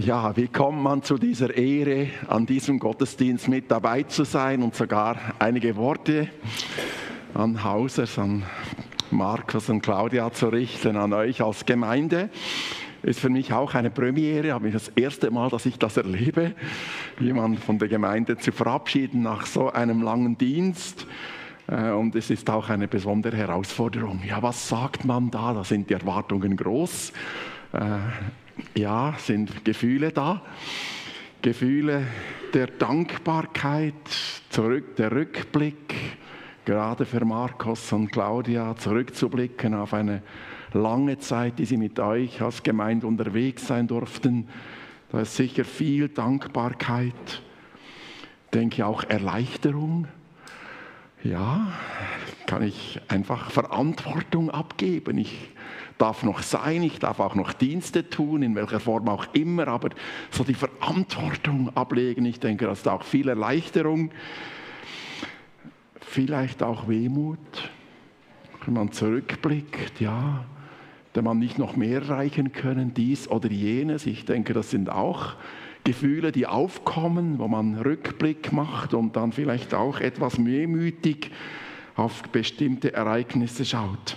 Ja, wie kommt man zu dieser Ehre, an diesem Gottesdienst mit dabei zu sein und sogar einige Worte an Hausers, an Markus und Claudia zu richten, an euch als Gemeinde? Ist für mich auch eine Premiere, aber das erste Mal, dass ich das erlebe, jemand von der Gemeinde zu verabschieden nach so einem langen Dienst. Äh, und es ist auch eine besondere Herausforderung. Ja, was sagt man da? Da sind die Erwartungen groß. Ja, sind Gefühle da. Gefühle der Dankbarkeit, zurück, der Rückblick, gerade für Markus und Claudia, zurückzublicken auf eine lange Zeit, die sie mit euch als Gemeinde unterwegs sein durften. Da ist sicher viel Dankbarkeit, denke auch Erleichterung ja, kann ich einfach Verantwortung abgeben. Ich darf noch sein, ich darf auch noch Dienste tun, in welcher Form auch immer, aber so die Verantwortung ablegen, ich denke, das ist auch viel Erleichterung, vielleicht auch Wehmut, wenn man zurückblickt, ja, der man nicht noch mehr erreichen können, dies oder jenes. Ich denke, das sind auch Gefühle, die aufkommen, wo man Rückblick macht und dann vielleicht auch etwas wehmütig auf bestimmte Ereignisse schaut.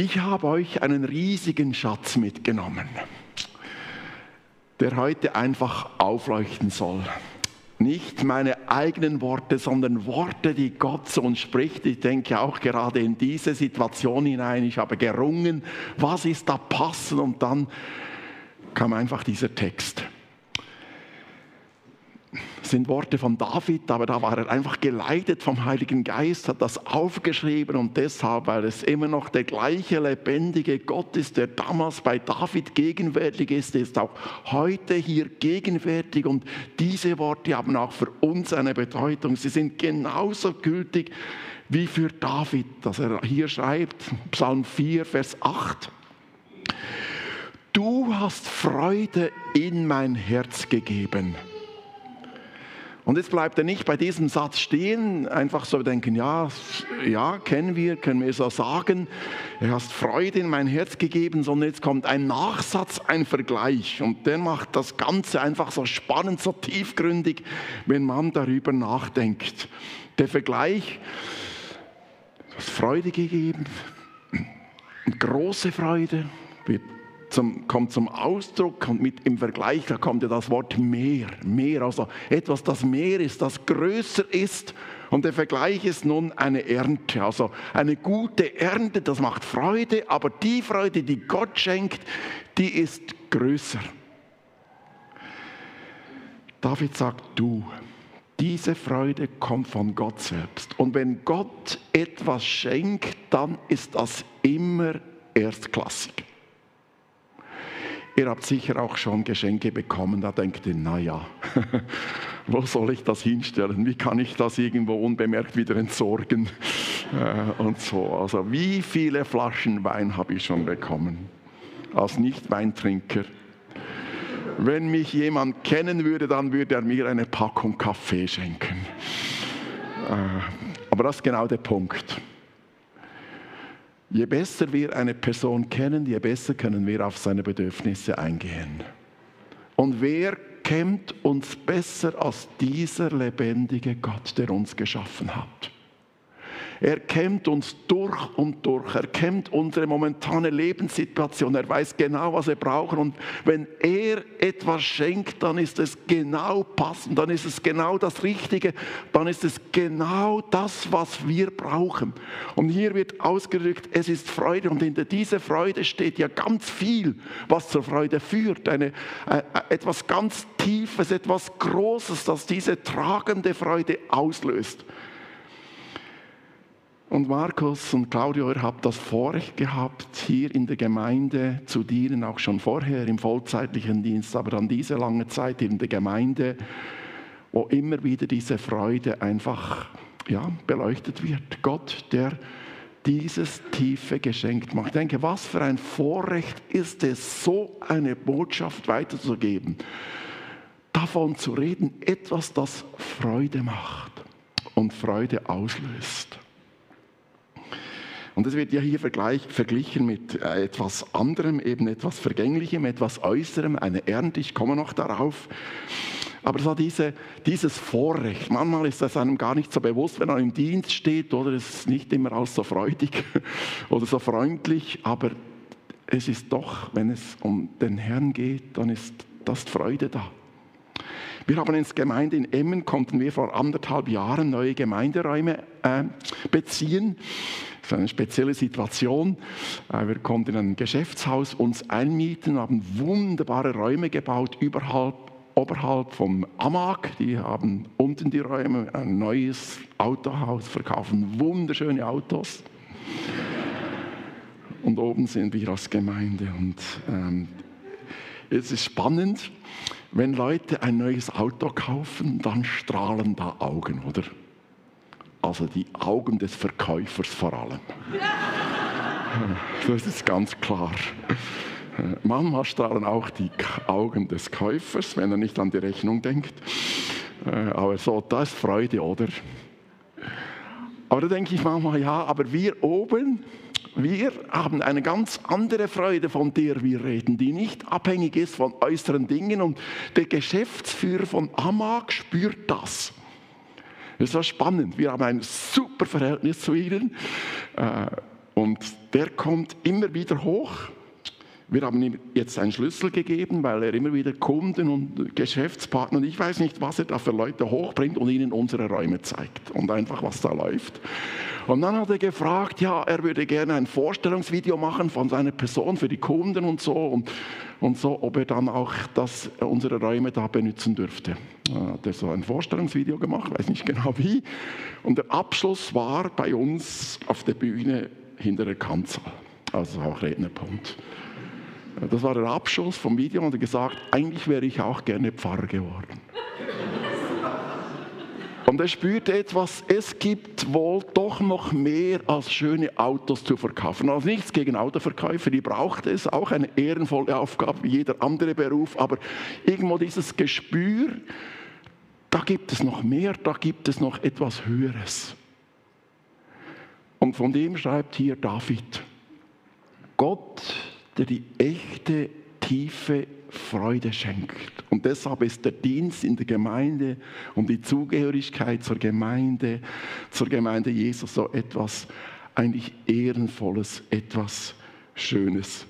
Ich habe euch einen riesigen Schatz mitgenommen, der heute einfach aufleuchten soll. Nicht meine eigenen Worte, sondern Worte, die Gott zu uns spricht. Ich denke auch gerade in diese Situation hinein. Ich habe gerungen, was ist da passend und dann kam einfach dieser Text. Sind Worte von David, aber da war er einfach geleitet vom Heiligen Geist, hat das aufgeschrieben und deshalb, weil es immer noch der gleiche lebendige Gott ist, der damals bei David gegenwärtig ist, ist auch heute hier gegenwärtig und diese Worte haben auch für uns eine Bedeutung. Sie sind genauso gültig wie für David, dass er hier schreibt, Psalm 4, Vers 8 du hast Freude in mein Herz gegeben. Und jetzt bleibt er nicht bei diesem Satz stehen, einfach so denken, ja, ja, kennen wir, können wir so sagen, er hast Freude in mein Herz gegeben, sondern jetzt kommt ein Nachsatz, ein Vergleich. Und der macht das Ganze einfach so spannend, so tiefgründig, wenn man darüber nachdenkt. Der Vergleich, du hast Freude gegeben, große Freude, wird zum, kommt zum Ausdruck und mit im Vergleich, da kommt ja das Wort mehr, mehr, also etwas, das mehr ist, das größer ist. Und der Vergleich ist nun eine Ernte, also eine gute Ernte, das macht Freude, aber die Freude, die Gott schenkt, die ist größer. David sagt, du, diese Freude kommt von Gott selbst. Und wenn Gott etwas schenkt, dann ist das immer erstklassig. Ihr habt sicher auch schon Geschenke bekommen, da denkt ihr, naja, wo soll ich das hinstellen? Wie kann ich das irgendwo unbemerkt wieder entsorgen? Äh, und so. Also wie viele Flaschen Wein habe ich schon bekommen als Nicht-Weintrinker? Wenn mich jemand kennen würde, dann würde er mir eine Packung Kaffee schenken. Äh, aber das ist genau der Punkt. Je besser wir eine Person kennen, je besser können wir auf seine Bedürfnisse eingehen. Und wer kennt uns besser als dieser lebendige Gott, der uns geschaffen hat? Er kennt uns durch und durch. Er kennt unsere momentane Lebenssituation. Er weiß genau, was wir brauchen. Und wenn er etwas schenkt, dann ist es genau passend. Dann ist es genau das Richtige. Dann ist es genau das, was wir brauchen. Und hier wird ausgedrückt, es ist Freude. Und hinter dieser Freude steht ja ganz viel, was zur Freude führt. Eine, äh, etwas ganz Tiefes, etwas Großes, das diese tragende Freude auslöst. Und Markus und Claudio, ihr habt das Vorrecht gehabt, hier in der Gemeinde zu dienen, auch schon vorher im vollzeitlichen Dienst, aber dann diese lange Zeit in der Gemeinde, wo immer wieder diese Freude einfach ja, beleuchtet wird. Gott, der dieses tiefe Geschenk macht. Ich denke, was für ein Vorrecht ist es, so eine Botschaft weiterzugeben, davon zu reden, etwas, das Freude macht und Freude auslöst. Und es wird ja hier verglichen mit äh, etwas anderem, eben etwas Vergänglichem, etwas Äußerem, eine Ernte, ich komme noch darauf. Aber so diese, dieses Vorrecht, manchmal ist das einem gar nicht so bewusst, wenn man im Dienst steht, oder es ist nicht immer alles so freudig oder so freundlich, aber es ist doch, wenn es um den Herrn geht, dann ist das Freude da. Wir haben ins Gemeinde in Emmen, konnten wir vor anderthalb Jahren neue Gemeinderäume äh, beziehen. Das ist eine spezielle Situation. Äh, wir konnten ein Geschäftshaus uns einmieten, haben wunderbare Räume gebaut, überhalb, oberhalb vom Amag. Die haben unten die Räume, ein neues Autohaus, verkaufen wunderschöne Autos. Und oben sind wir als Gemeinde. Und ähm, es ist spannend, wenn Leute ein neues Auto kaufen, dann strahlen da Augen, oder? Also die Augen des Verkäufers vor allem. Das ist ganz klar. Manchmal strahlen auch die Augen des Käufers, wenn er nicht an die Rechnung denkt. Aber so, da ist Freude, oder? Aber da denke ich manchmal, ja, aber wir oben, wir haben eine ganz andere Freude, von der wir reden, die nicht abhängig ist von äußeren Dingen. Und der Geschäftsführer von Amag spürt das. Das war spannend. Wir haben ein super Verhältnis zu ihnen. Äh, und der kommt immer wieder hoch wir haben ihm jetzt einen Schlüssel gegeben, weil er immer wieder Kunden und Geschäftspartner und ich weiß nicht, was er da für Leute hochbringt und ihnen unsere Räume zeigt und einfach, was da läuft. Und dann hat er gefragt, ja, er würde gerne ein Vorstellungsvideo machen von seiner Person für die Kunden und so und, und so, ob er dann auch das, unsere Räume da benutzen dürfte. Da hat er so ein Vorstellungsvideo gemacht, weiß nicht genau wie. Und der Abschluss war bei uns auf der Bühne hinter der Kanzel, also auch Rednerpunkt. Das war der Abschluss vom Video und er gesagt, eigentlich wäre ich auch gerne Pfarrer geworden. Und er spürte etwas, es gibt wohl doch noch mehr als schöne Autos zu verkaufen. Also nichts gegen Autoverkäufer, die braucht es, auch eine ehrenvolle Aufgabe wie jeder andere Beruf, aber irgendwo dieses Gespür, da gibt es noch mehr, da gibt es noch etwas Höheres. Und von dem schreibt hier David, Gott der die echte, tiefe Freude schenkt. Und deshalb ist der Dienst in der Gemeinde und die Zugehörigkeit zur Gemeinde, zur Gemeinde Jesus so etwas eigentlich Ehrenvolles, etwas Schönes.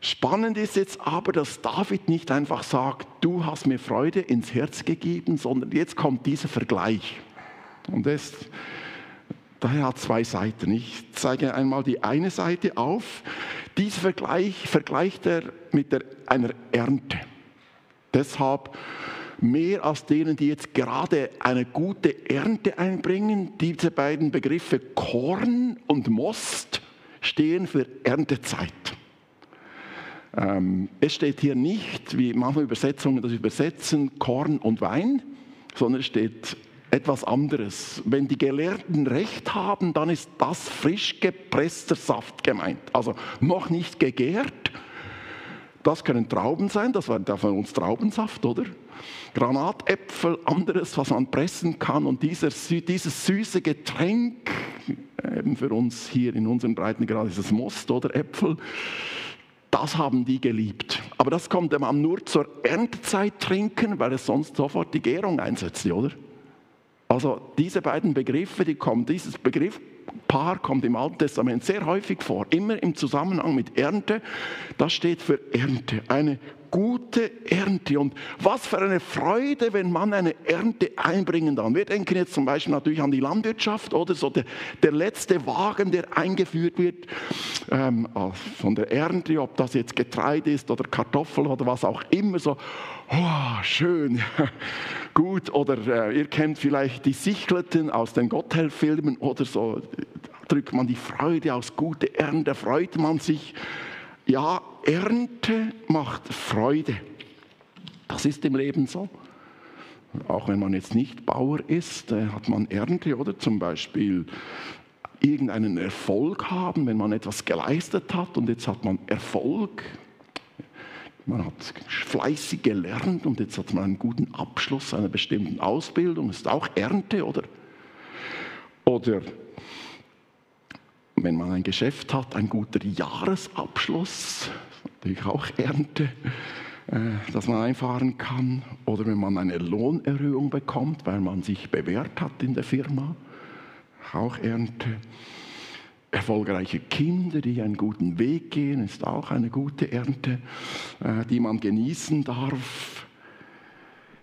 Spannend ist jetzt aber, dass David nicht einfach sagt, du hast mir Freude ins Herz gegeben, sondern jetzt kommt dieser Vergleich. Und das Daher hat zwei Seiten. Ich zeige einmal die eine Seite auf. Diesen Vergleich vergleicht er mit der, einer Ernte. Deshalb mehr als denen, die jetzt gerade eine gute Ernte einbringen. Diese beiden Begriffe Korn und Most stehen für Erntezeit. Ähm, es steht hier nicht, wie manche Übersetzungen das übersetzen, Korn und Wein, sondern es steht etwas anderes. Wenn die Gelehrten recht haben, dann ist das frisch gepresster Saft gemeint. Also noch nicht gegärt. Das können Trauben sein, das war von uns Traubensaft, oder? Granatäpfel, anderes, was man pressen kann. Und dieser, dieses süße Getränk, eben für uns hier in unseren Breitengrad ist es Most oder Äpfel, das haben die geliebt. Aber das konnte man nur zur Erntezeit trinken, weil es sonst sofort die Gärung einsetzt, oder? Also diese beiden Begriffe, die kommen, dieses Begriffpaar kommt im Alten Testament sehr häufig vor, immer im Zusammenhang mit Ernte. Das steht für Ernte, eine gute Ernte. Und was für eine Freude, wenn man eine Ernte einbringen kann. Wir denken jetzt zum Beispiel natürlich an die Landwirtschaft oder so der, der letzte Wagen, der eingeführt wird ähm, von der Ernte, ob das jetzt Getreide ist oder Kartoffel oder was auch immer so oh, schön, gut. Oder äh, ihr kennt vielleicht die Sichleten aus den Gotthelf-Filmen oder so. Drückt man die Freude aus, gute Ernte, freut man sich. Ja, Ernte macht Freude. Das ist im Leben so. Auch wenn man jetzt nicht Bauer ist, äh, hat man Ernte oder zum Beispiel irgendeinen Erfolg haben, wenn man etwas geleistet hat und jetzt hat man Erfolg, man hat fleißig gelernt und jetzt hat man einen guten Abschluss einer bestimmten Ausbildung. Das ist auch Ernte, oder? Oder wenn man ein Geschäft hat, ein guter Jahresabschluss, natürlich auch Ernte, äh, dass man einfahren kann. Oder wenn man eine Lohnerhöhung bekommt, weil man sich bewährt hat in der Firma, auch Ernte. Erfolgreiche Kinder, die einen guten Weg gehen, ist auch eine gute Ernte, äh, die man genießen darf.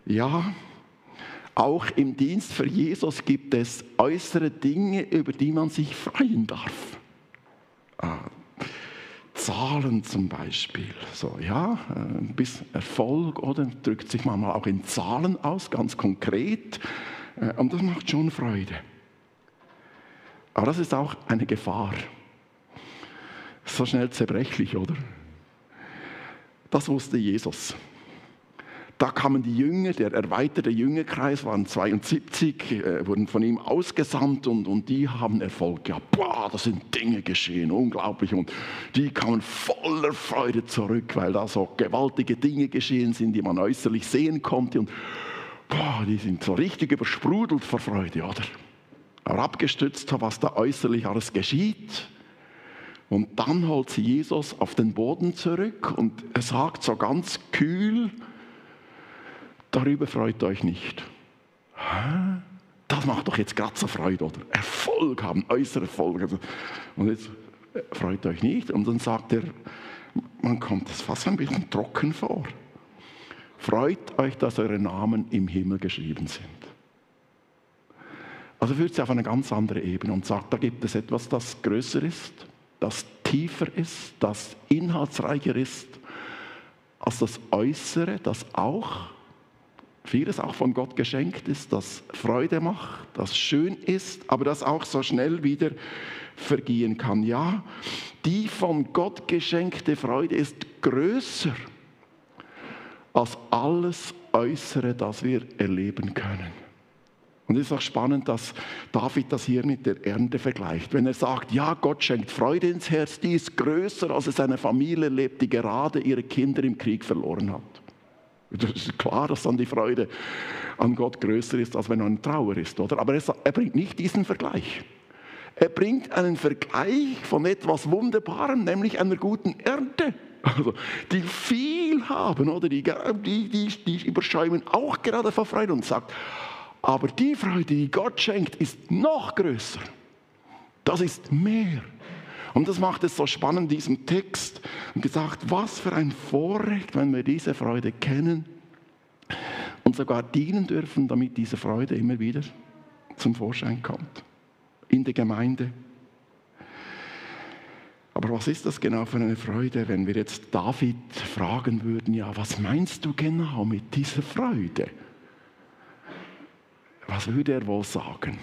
Ja, auch im Dienst für Jesus gibt es äußere Dinge, über die man sich freuen darf. Ah, Zahlen zum Beispiel. So, ja, ein bisschen Erfolg, oder? Drückt sich manchmal auch in Zahlen aus, ganz konkret. Äh, und das macht schon Freude. Aber das ist auch eine Gefahr. So schnell zerbrechlich, oder? Das wusste Jesus. Da kamen die Jünger, der erweiterte Jüngerkreis waren 72, äh, wurden von ihm ausgesandt und, und die haben Erfolg gehabt. Boah, da sind Dinge geschehen, unglaublich. Und die kamen voller Freude zurück, weil da so gewaltige Dinge geschehen sind, die man äußerlich sehen konnte. Und boah, die sind so richtig übersprudelt vor Freude, oder? Aber abgestützt, was da äußerlich alles geschieht. Und dann holt sie Jesus auf den Boden zurück und er sagt so ganz kühl, darüber freut euch nicht. Das macht doch jetzt gerade so Freude, oder? Erfolg haben, äußere Erfolg. Also, und jetzt freut euch nicht. Und dann sagt er, man kommt es fast ein bisschen trocken vor. Freut euch, dass eure Namen im Himmel geschrieben sind. Also führt sie auf eine ganz andere Ebene und sagt, da gibt es etwas, das größer ist, das tiefer ist, das inhaltsreicher ist als das Äußere, das auch vieles auch von Gott geschenkt ist, das Freude macht, das schön ist, aber das auch so schnell wieder vergehen kann. Ja, die von Gott geschenkte Freude ist größer als alles Äußere, das wir erleben können. Und es ist auch spannend, dass David das hier mit der Ernte vergleicht. Wenn er sagt, ja, Gott schenkt Freude ins Herz, die ist größer, als es eine Familie lebt, die gerade ihre Kinder im Krieg verloren hat. Das ist klar, dass dann die Freude an Gott größer ist, als wenn in Trauer ist, oder? Aber er, er bringt nicht diesen Vergleich. Er bringt einen Vergleich von etwas Wunderbarem, nämlich einer guten Ernte. Also, die viel haben, oder? Die, die, die, die überschäumen auch gerade vor Freude und sagt, aber die Freude, die Gott schenkt, ist noch größer. Das ist mehr. Und das macht es so spannend, diesem Text. Und gesagt, was für ein Vorrecht, wenn wir diese Freude kennen und sogar dienen dürfen, damit diese Freude immer wieder zum Vorschein kommt. In der Gemeinde. Aber was ist das genau für eine Freude, wenn wir jetzt David fragen würden, ja, was meinst du genau mit dieser Freude? Was würde er wohl sagen?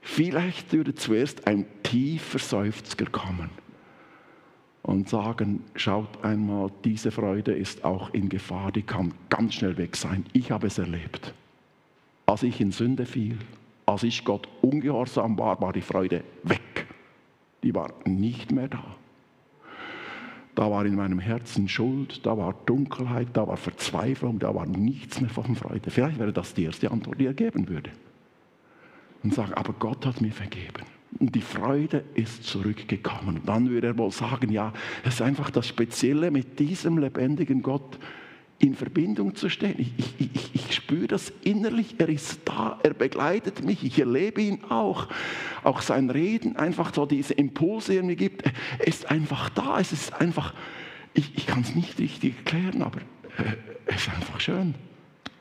Vielleicht würde zuerst ein tiefer Seufzer kommen und sagen, schaut einmal, diese Freude ist auch in Gefahr, die kann ganz schnell weg sein. Ich habe es erlebt. Als ich in Sünde fiel, als ich Gott ungehorsam war, war die Freude weg. Die war nicht mehr da. Da war in meinem Herzen Schuld, da war Dunkelheit, da war Verzweiflung, da war nichts mehr von Freude. Vielleicht wäre das die erste Antwort, die er geben würde und sagen, aber Gott hat mir vergeben. Und die Freude ist zurückgekommen. Dann würde er wohl sagen, ja, es ist einfach das Spezielle mit diesem lebendigen Gott in Verbindung zu stehen. Ich, ich, ich, ich, spüre das innerlich, er ist da, er begleitet mich, ich erlebe ihn auch. Auch sein Reden, einfach so diese Impulse, die er mir gibt, ist einfach da, es ist einfach, ich, ich kann es nicht richtig erklären, aber äh, es ist einfach schön.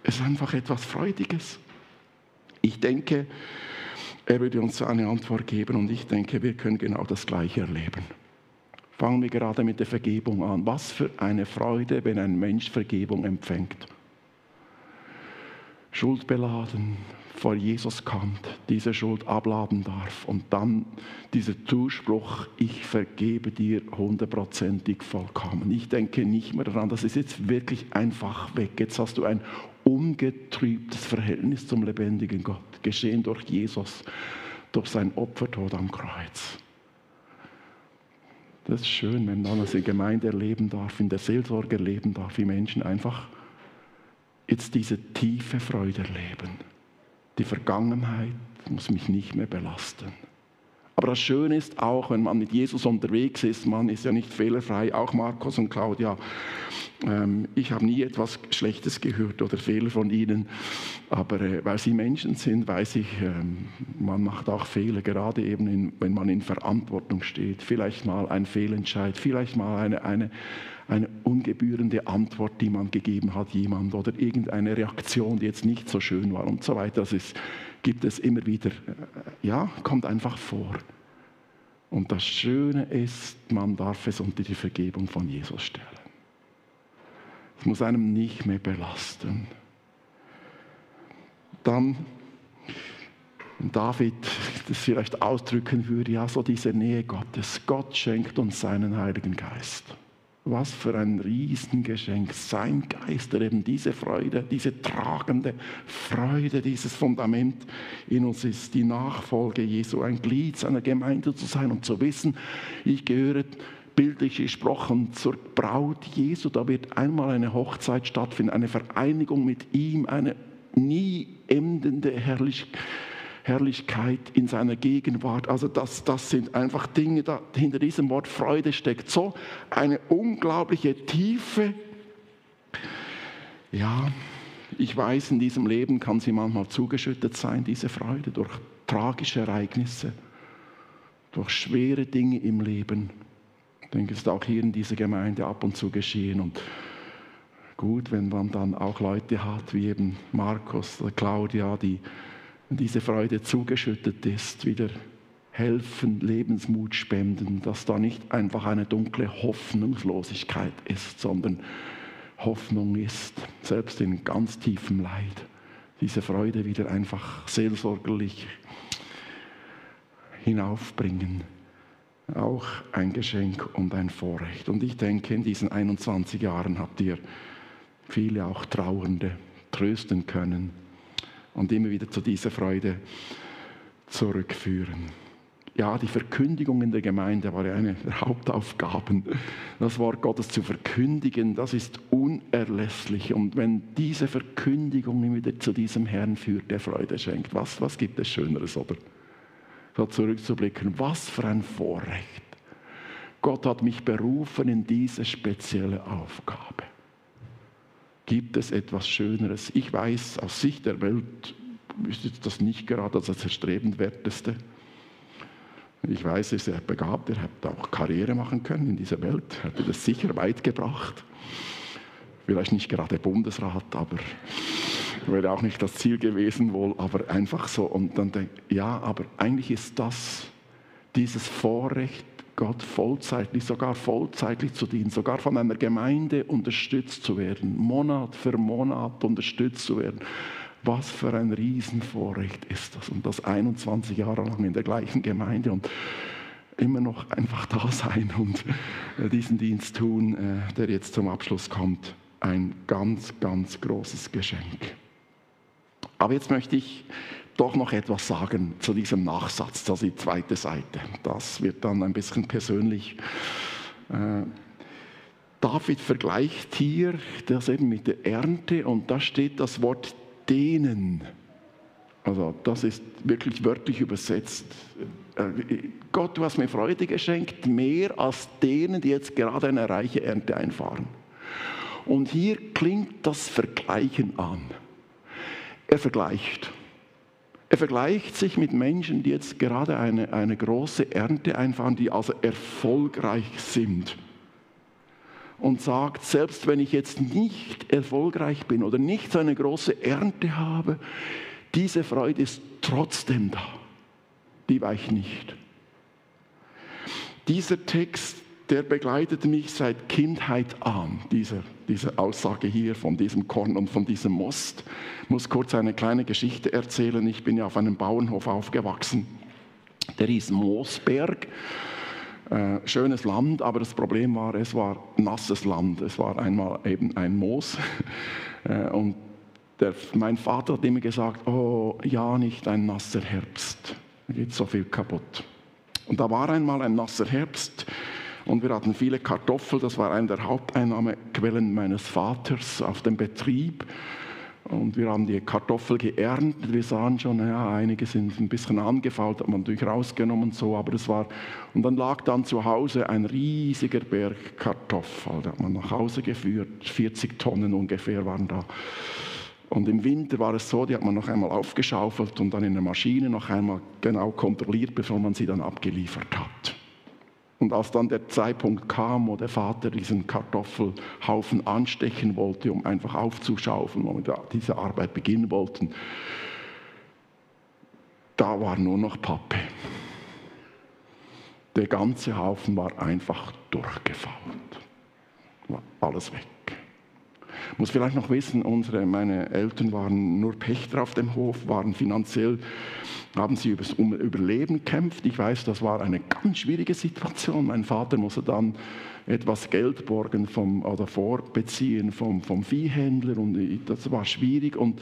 Es ist einfach etwas Freudiges. Ich denke, er würde uns eine Antwort geben und ich denke, wir können genau das Gleiche erleben. Fangen wir gerade mit der Vergebung an. Was für eine Freude, wenn ein Mensch Vergebung empfängt. Schuldbeladen vor Jesus kommt, diese Schuld abladen darf und dann dieser Zuspruch, ich vergebe dir hundertprozentig vollkommen. Ich denke nicht mehr daran, das ist jetzt wirklich einfach weg. Jetzt hast du ein ungetrübtes Verhältnis zum lebendigen Gott, geschehen durch Jesus, durch sein Opfertod am Kreuz. Das ist schön, wenn man das in der Gemeinde erleben darf, in der Seelsorge erleben darf, wie Menschen einfach jetzt diese tiefe Freude erleben. Die Vergangenheit muss mich nicht mehr belasten. Aber das Schöne ist auch, wenn man mit Jesus unterwegs ist, man ist ja nicht fehlerfrei, auch Markus und Claudia. Ähm, ich habe nie etwas Schlechtes gehört oder Fehler von ihnen, aber äh, weil sie Menschen sind, weiß ich, ähm, man macht auch Fehler, gerade eben, in, wenn man in Verantwortung steht. Vielleicht mal ein Fehlentscheid, vielleicht mal eine, eine, eine ungebührende Antwort, die man gegeben hat, jemand oder irgendeine Reaktion, die jetzt nicht so schön war und so weiter. Das ist, gibt es immer wieder, äh, ja, kommt einfach vor. Und das Schöne ist, man darf es unter die Vergebung von Jesus stellen. Es muss einem nicht mehr belasten. Dann David das vielleicht ausdrücken würde, ja, so diese Nähe Gottes. Gott schenkt uns seinen Heiligen Geist. Was für ein Riesengeschenk. Sein Geist, der eben diese Freude, diese tragende Freude, dieses Fundament in uns ist, die Nachfolge Jesu, ein Glied seiner Gemeinde zu sein und zu wissen, ich gehöre bildlich gesprochen zur Braut Jesu. Da wird einmal eine Hochzeit stattfinden, eine Vereinigung mit ihm, eine nie endende Herrlichkeit Herrlichkeit in seiner Gegenwart. Also das, das sind einfach Dinge, da hinter diesem Wort Freude steckt so eine unglaubliche Tiefe. Ja, ich weiß, in diesem Leben kann sie manchmal zugeschüttet sein, diese Freude, durch tragische Ereignisse, durch schwere Dinge im Leben. Ich denke, es ist auch hier in dieser Gemeinde ab und zu geschehen. Und gut, wenn man dann auch Leute hat, wie eben Markus oder Claudia, die diese Freude zugeschüttet ist, wieder helfen, Lebensmut spenden, dass da nicht einfach eine dunkle Hoffnungslosigkeit ist, sondern Hoffnung ist, selbst in ganz tiefem Leid, diese Freude wieder einfach seelsorgerlich hinaufbringen. Auch ein Geschenk und ein Vorrecht. Und ich denke, in diesen 21 Jahren habt ihr viele auch Trauernde trösten können und immer wieder zu dieser Freude zurückführen. Ja, die Verkündigung in der Gemeinde war ja eine der Hauptaufgaben. Das Wort Gottes zu verkündigen, das ist unerlässlich. Und wenn diese Verkündigung immer wieder zu diesem Herrn führt, der Freude schenkt, was, was gibt es Schöneres, oder? So zurückzublicken, was für ein Vorrecht. Gott hat mich berufen in diese spezielle Aufgabe. Gibt es etwas Schöneres? Ich weiß, aus Sicht der Welt ist das nicht gerade das Erstrebenswerteste. Ich weiß, er ist sehr begabt, er hätte auch Karriere machen können in dieser Welt, hätte das sicher weit gebracht. Vielleicht nicht gerade Bundesrat, aber wäre auch nicht das Ziel gewesen wohl, aber einfach so. Und dann denke ich, ja, aber eigentlich ist das, dieses Vorrecht, Gott vollzeitlich, sogar vollzeitlich zu dienen, sogar von einer Gemeinde unterstützt zu werden, Monat für Monat unterstützt zu werden. Was für ein Riesenvorrecht ist das und das 21 Jahre lang in der gleichen Gemeinde und immer noch einfach da sein und äh, diesen Dienst tun, äh, der jetzt zum Abschluss kommt. Ein ganz, ganz großes Geschenk. Aber jetzt möchte ich doch noch etwas sagen zu diesem Nachsatz, also die zweite Seite. Das wird dann ein bisschen persönlich. Äh, David vergleicht hier das eben mit der Ernte und da steht das Wort denen. Also das ist wirklich wörtlich übersetzt. Äh, Gott, du hast mir Freude geschenkt, mehr als denen, die jetzt gerade eine reiche Ernte einfahren. Und hier klingt das Vergleichen an. Er vergleicht. Er vergleicht sich mit Menschen, die jetzt gerade eine, eine große Ernte einfahren, die also erfolgreich sind. Und sagt, selbst wenn ich jetzt nicht erfolgreich bin oder nicht so eine große Ernte habe, diese Freude ist trotzdem da. Die weicht nicht. Dieser Text der begleitet mich seit Kindheit an, diese, diese Aussage hier von diesem Korn und von diesem Most. Ich muss kurz eine kleine Geschichte erzählen. Ich bin ja auf einem Bauernhof aufgewachsen. Der hieß Moosberg. Äh, schönes Land, aber das Problem war, es war nasses Land. Es war einmal eben ein Moos. Äh, und der, mein Vater hat immer gesagt, oh ja, nicht ein nasser Herbst. Da geht so viel kaputt. Und da war einmal ein nasser Herbst und wir hatten viele Kartoffeln, das war eine der Haupteinnahmequellen meines Vaters auf dem Betrieb. Und wir haben die Kartoffel geerntet. Wir sahen schon, ja, einige sind ein bisschen angefault, hat man natürlich rausgenommen und so. Aber es war, und dann lag dann zu Hause ein riesiger Berg Kartoffel. Da hat man nach Hause geführt. 40 Tonnen ungefähr waren da. Und im Winter war es so, die hat man noch einmal aufgeschaufelt und dann in der Maschine noch einmal genau kontrolliert, bevor man sie dann abgeliefert hat. Und als dann der Zeitpunkt kam, wo der Vater diesen Kartoffelhaufen anstechen wollte, um einfach aufzuschaufeln, wo wir diese Arbeit beginnen wollten, da war nur noch Pappe. Der ganze Haufen war einfach durchgefault. War alles weg. Ich muss vielleicht noch wissen, unsere, meine Eltern waren nur Pächter auf dem Hof, waren finanziell, haben sie übers Überleben gekämpft. Ich weiß, das war eine ganz schwierige Situation. Mein Vater musste dann etwas Geld borgen vom, oder vorbeziehen vom, vom Viehhändler und das war schwierig. Und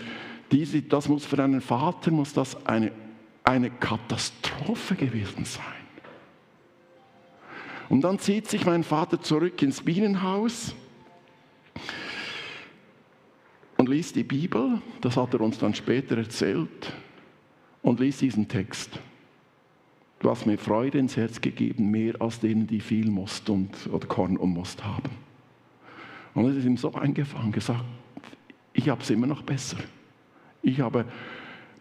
diese, das muss für einen Vater muss das eine, eine Katastrophe gewesen sein. Und dann zieht sich mein Vater zurück ins Bienenhaus und liest die Bibel, das hat er uns dann später erzählt, und liest diesen Text. Du hast mir Freude ins Herz gegeben, mehr als denen, die viel Most und, oder Korn und Most haben. Und es ist ihm so eingefangen, gesagt, ich habe es immer noch besser. Ich habe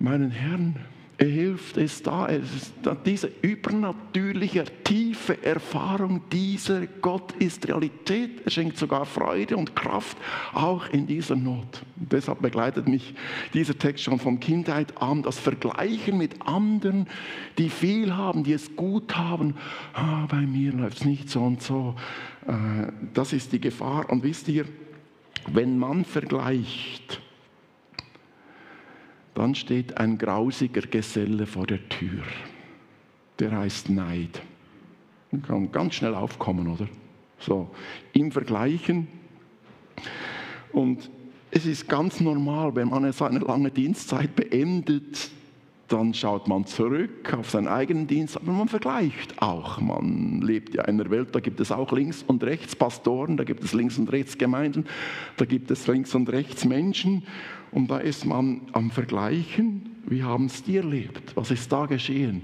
meinen Herrn er hilft, es da. Es diese übernatürliche, tiefe Erfahrung, dieser Gott ist Realität. Er schenkt sogar Freude und Kraft, auch in dieser Not. Deshalb begleitet mich dieser Text schon von Kindheit an. Das Vergleichen mit anderen, die viel haben, die es gut haben. Ah, bei mir läuft es nicht so und so. Äh, das ist die Gefahr. Und wisst ihr, wenn man vergleicht, dann steht ein grausiger Geselle vor der Tür. Der heißt Neid. Man kann ganz schnell aufkommen, oder? So, im Vergleichen. Und es ist ganz normal, wenn man seine lange Dienstzeit beendet, dann schaut man zurück auf seinen eigenen Dienst, aber man vergleicht auch. Man lebt ja in einer Welt, da gibt es auch links und rechts Pastoren, da gibt es links und rechts Gemeinden, da gibt es links und rechts Menschen und da ist man am Vergleichen, wie haben es dir erlebt, was ist da geschehen.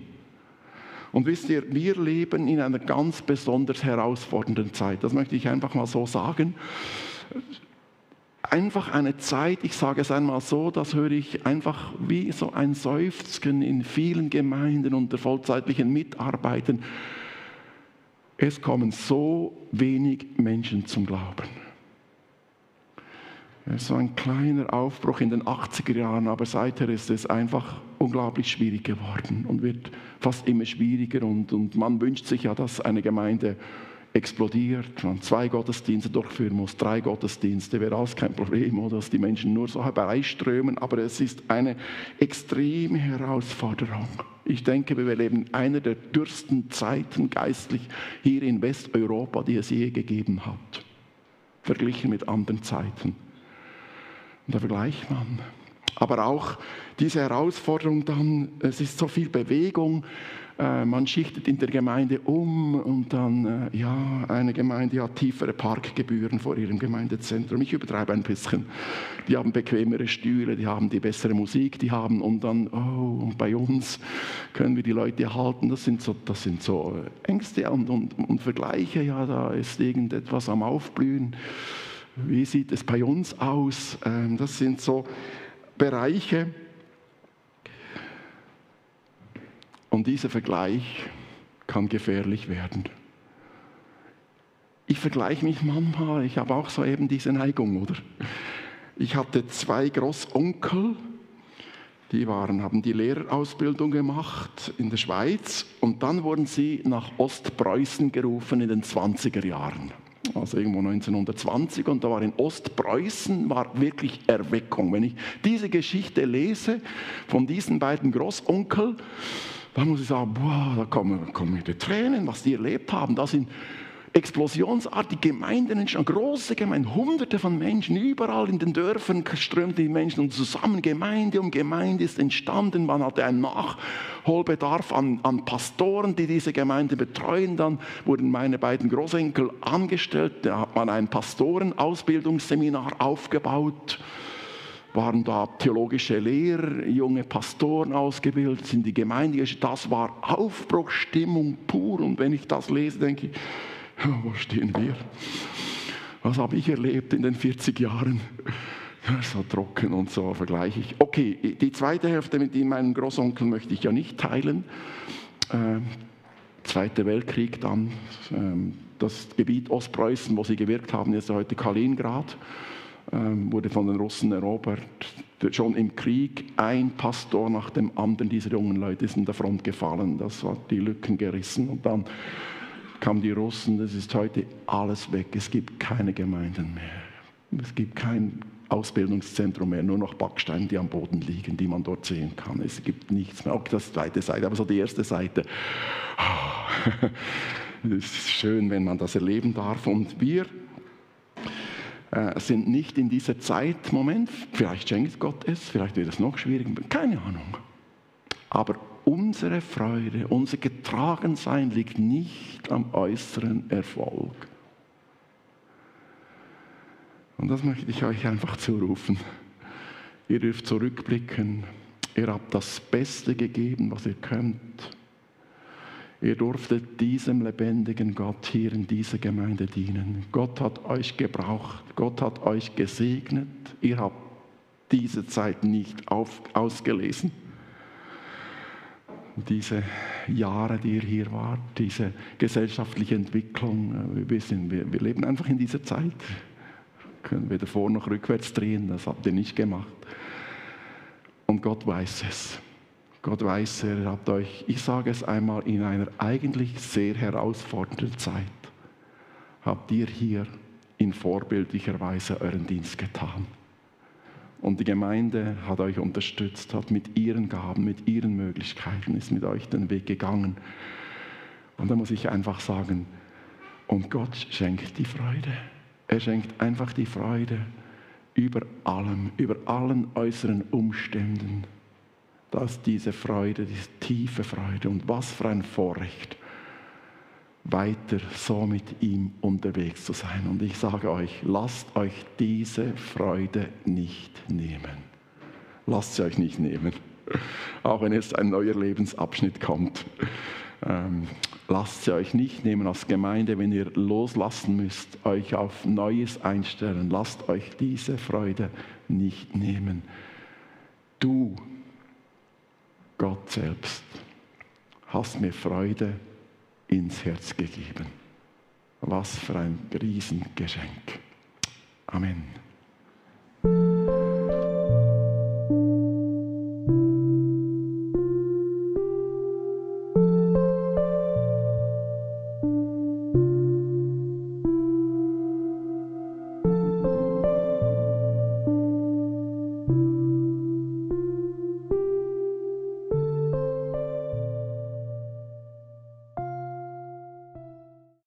Und wisst ihr, wir leben in einer ganz besonders herausfordernden Zeit, das möchte ich einfach mal so sagen einfach eine Zeit, ich sage es einmal so, das höre ich einfach wie so ein Seufzen in vielen Gemeinden unter vollzeitlichen Mitarbeitern. Es kommen so wenig Menschen zum Glauben. Es so ein kleiner Aufbruch in den 80er Jahren, aber seither ist es einfach unglaublich schwierig geworden und wird fast immer schwieriger. Und, und man wünscht sich ja, dass eine Gemeinde explodiert, man zwei Gottesdienste durchführen muss, drei Gottesdienste, wäre alles kein Problem, oder dass die Menschen nur so herbeiströmen, aber es ist eine extreme Herausforderung. Ich denke, wir leben in einer der dürsten Zeiten geistlich hier in Westeuropa, die es je gegeben hat, verglichen mit anderen Zeiten. Und da vergleicht man. Aber auch diese Herausforderung dann, es ist so viel Bewegung, äh, man schichtet in der Gemeinde um und dann, äh, ja, eine Gemeinde hat tiefere Parkgebühren vor ihrem Gemeindezentrum. Ich übertreibe ein bisschen. Die haben bequemere Stühle, die haben die bessere Musik, die haben und dann, oh, bei uns können wir die Leute halten. Das sind so, das sind so äh, Ängste und, und, und Vergleiche. Ja, da ist irgendetwas am Aufblühen. Wie sieht es bei uns aus? Ähm, das sind so Bereiche, Und dieser Vergleich kann gefährlich werden. Ich vergleiche mich manchmal, ich habe auch so eben diese Neigung, oder? Ich hatte zwei Großonkel, die waren, haben die Lehrerausbildung gemacht in der Schweiz und dann wurden sie nach Ostpreußen gerufen in den 20er Jahren. Also irgendwo 1920 und da war in Ostpreußen war wirklich Erweckung. Wenn ich diese Geschichte lese von diesen beiden Großonkeln, da muss ich sagen, boah, da kommen, kommen mir die Tränen, was die erlebt haben. Da sind explosionsartige Gemeinden entstanden, große Gemeinden, hunderte von Menschen, überall in den Dörfern strömten die Menschen und zusammen, Gemeinde um Gemeinde ist entstanden. Man hatte einen Nachholbedarf an, an Pastoren, die diese Gemeinde betreuen. Dann wurden meine beiden Großenkel angestellt, da hat man ein Pastorenausbildungsseminar aufgebaut. Waren da theologische Lehrer, junge Pastoren ausgebildet, sind die Gemeinde. Das war Aufbruchstimmung pur. Und wenn ich das lese, denke ich, wo stehen wir? Was habe ich erlebt in den 40 Jahren? So trocken und so vergleiche ich. Okay, die zweite Hälfte mit meinem Großonkel möchte ich ja nicht teilen. Ähm, Zweiter Weltkrieg dann, ähm, das Gebiet Ostpreußen, wo sie gewirkt haben, ist heute Kaliningrad, wurde von den Russen erobert. Schon im Krieg ein Pastor nach dem anderen dieser jungen Leute ist in der Front gefallen. Das hat die Lücken gerissen. Und dann kamen die Russen, das ist heute alles weg. Es gibt keine Gemeinden mehr. Es gibt kein Ausbildungszentrum mehr, nur noch Backsteine, die am Boden liegen, die man dort sehen kann. Es gibt nichts mehr. Auch das zweite Seite, aber so die erste Seite. Es ist schön, wenn man das erleben darf. Und wir äh, sind nicht in dieser Zeit, Moment, vielleicht schenkt Gott es, vielleicht wird es noch schwieriger, keine Ahnung. Aber unsere Freude, unser Getragensein liegt nicht am äußeren Erfolg. Und das möchte ich euch einfach zurufen. Ihr dürft zurückblicken. Ihr habt das Beste gegeben, was ihr könnt. Ihr durftet diesem lebendigen Gott hier in dieser Gemeinde dienen. Gott hat euch gebraucht. Gott hat euch gesegnet. Ihr habt diese Zeit nicht auf, ausgelesen. Diese Jahre, die ihr hier wart, diese gesellschaftliche Entwicklung, wir, wissen, wir, wir leben einfach in dieser Zeit können weder vor noch rückwärts drehen, das habt ihr nicht gemacht. Und Gott weiß es. Gott weiß, er habt euch, ich sage es einmal, in einer eigentlich sehr herausfordernden Zeit, habt ihr hier in vorbildlicher Weise euren Dienst getan. Und die Gemeinde hat euch unterstützt, hat mit ihren Gaben, mit ihren Möglichkeiten, ist mit euch den Weg gegangen. Und da muss ich einfach sagen, und Gott schenkt die Freude. Er schenkt einfach die Freude über allem, über allen äußeren Umständen. Das diese Freude, diese tiefe Freude und was für ein Vorrecht, weiter so mit ihm unterwegs zu sein. Und ich sage euch, lasst euch diese Freude nicht nehmen. Lasst sie euch nicht nehmen, auch wenn jetzt ein neuer Lebensabschnitt kommt. Ähm, lasst sie euch nicht nehmen als Gemeinde, wenn ihr loslassen müsst, euch auf Neues einstellen. Lasst euch diese Freude nicht nehmen. Du, Gott selbst, hast mir Freude ins Herz gegeben. Was für ein Riesengeschenk. Amen.